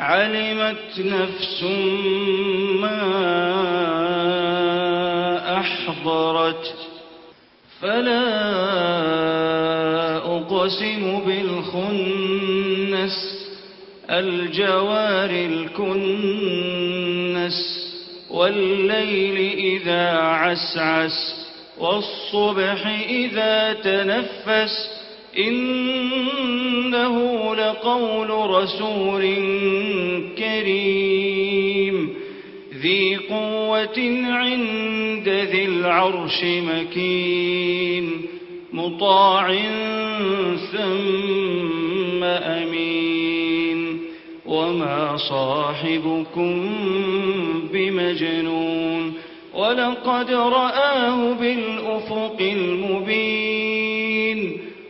علمت نفس ما أحضرت فلا أقسم بالخنس الجوار الكنس والليل إذا عسعس والصبح إذا تنفس. إنه لقول رسول كريم. ذي قوة عند ذي العرش مكين. مطاع ثم أمين. وما صاحبكم بمجنون. ولقد رآه بالأفق المبين.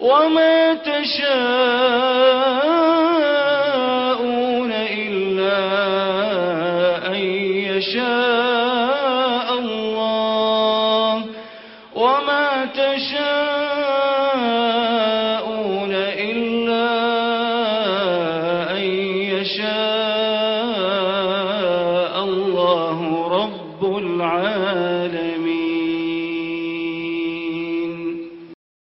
وما تشاءون إلا أن يشاء الله. وما تشاءون إلا أن يشاء الله رب العالمين.